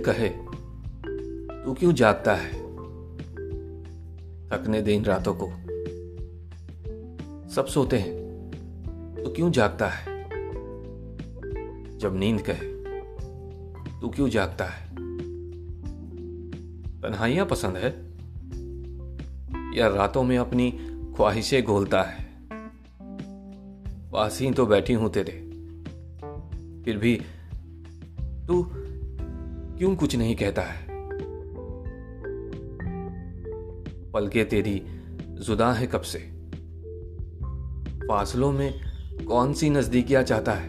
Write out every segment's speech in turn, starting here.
कहे, तू क्यों जागता है? थकने दे इन रातों को, सब सोते हैं तो क्यों जागता है? जब नींद कहे, तू क्यों जागता है? तन्हाइयाँ पसंद है? या रातों में अपनी ख्वाहिशें घोलता है? पास ही तो बैठी हूँ तेरे, फिर भी तू क्यों कुछ नहीं कहता है? पलके तेरी जुदा है कब से? फासलों में कौन सी नजदीकियाँ चाहता है?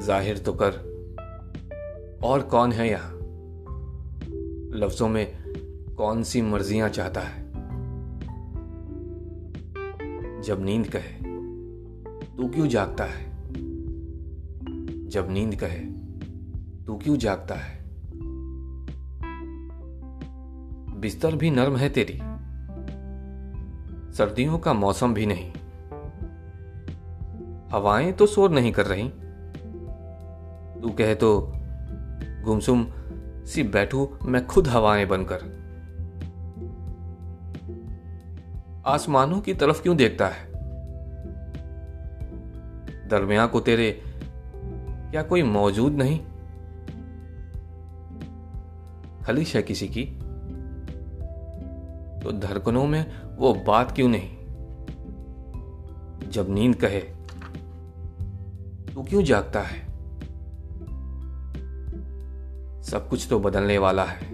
ज़ाहिर तो कर, और कौन है यहाँ? लफ्जों में कौन सी मर्जियाँ चाहता है? जब नींद कहे, तू क्यों जागता है? जब नींद कहे तू क्यों जागता है? बिस्तर भी नर्म है तेरी। सर्दियों का मौसम भी नहीं। हवाएँ तो शोर नहीं कर रही। तू कहे तो गुमसुम सी बैठू मैं खुद हवाएँ बनकर। आसमानों की तरफ़ क्यों देखता है? दरमिया को तेरे क्या कोई मौजूद नहीं? खलिश है किसी की। तो धड़कनों में वो बात क्यों नहीं? जब नींद कहे, तू क्यों जागता है? सब कुछ तो बदलने वाला है।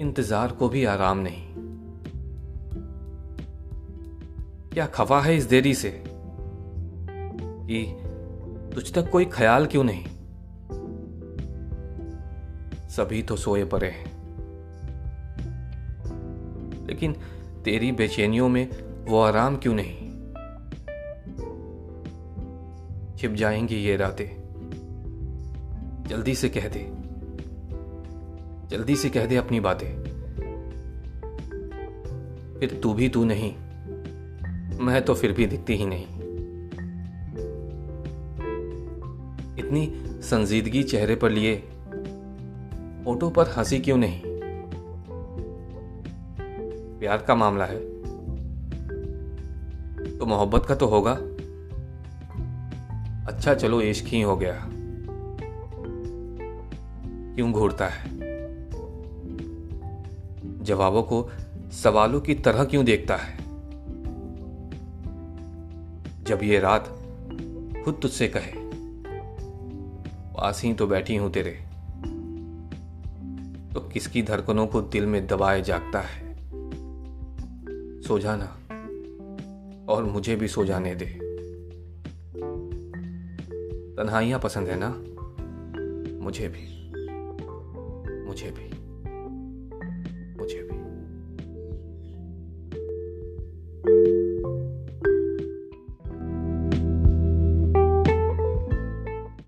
इंतज़ार को भी आराम नहीं। क्या खफा है इस देरी से कि तुझ तक कोई ख्याल क्यों नहीं? सभी तो सोए पड़े हैं। लेकिन तेरी बेचैनियों में वो आराम क्यों नहीं? छिप जाएँगी ये रातें। जल्दी से कह दे। जल्दी से कह दे अपनी बातें। फिर तू भी तू नहीं। मैं तो फिर भी दिखती ही नहीं। इतनी संजीदगी चेहरे पर लिए ओटो पर हँसी क्यों नहीं? प्यार का मामला है। तो मोहब्बत का तो होगा। अच्छा चलो इश्क ही हो गया। क्यों घूरता है? जवाबों को सवालों की तरह क्यों देखता है? जब ये रात खुद तुझसे कहे, पास ही तो बैठी हूँ तेरे। तो किसकी धड़कनों को दिल में दबाए जागता है? सो जाना, और मुझे भी सो जाने दे। तन्हाइयाँ पसंद है ना? मुझे भी मुझे भी।